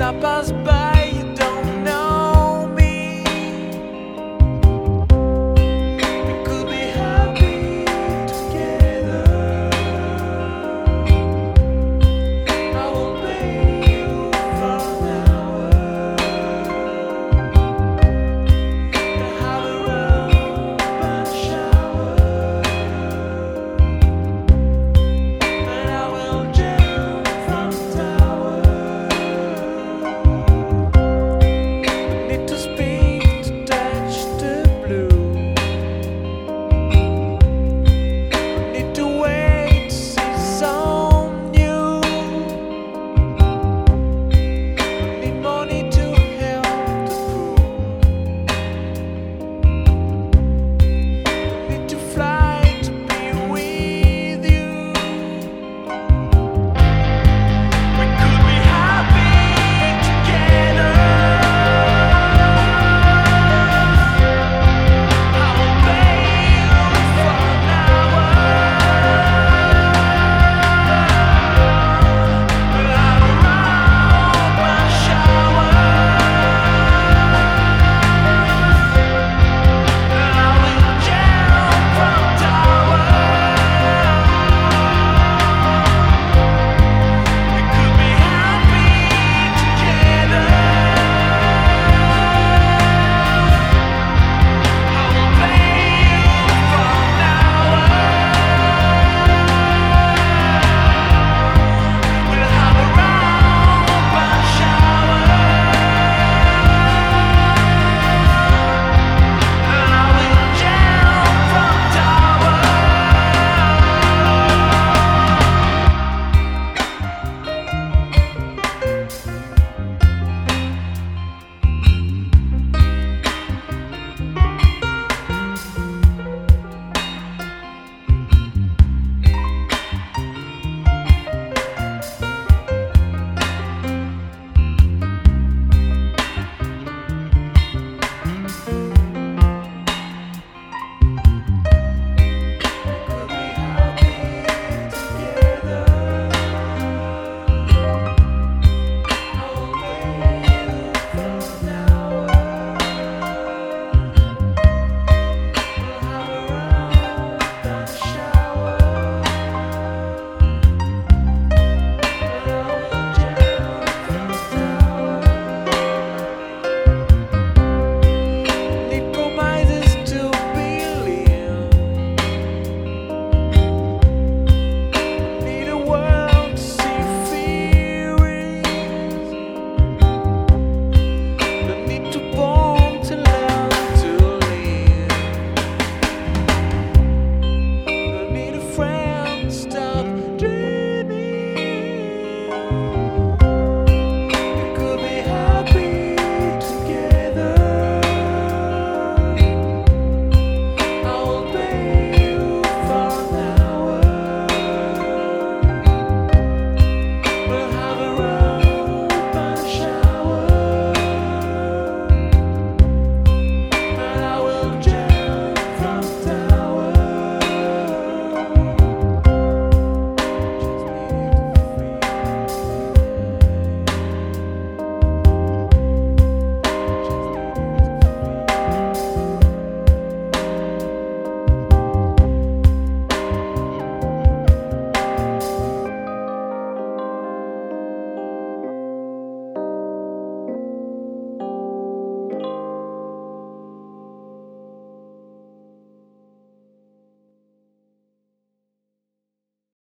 I pass by.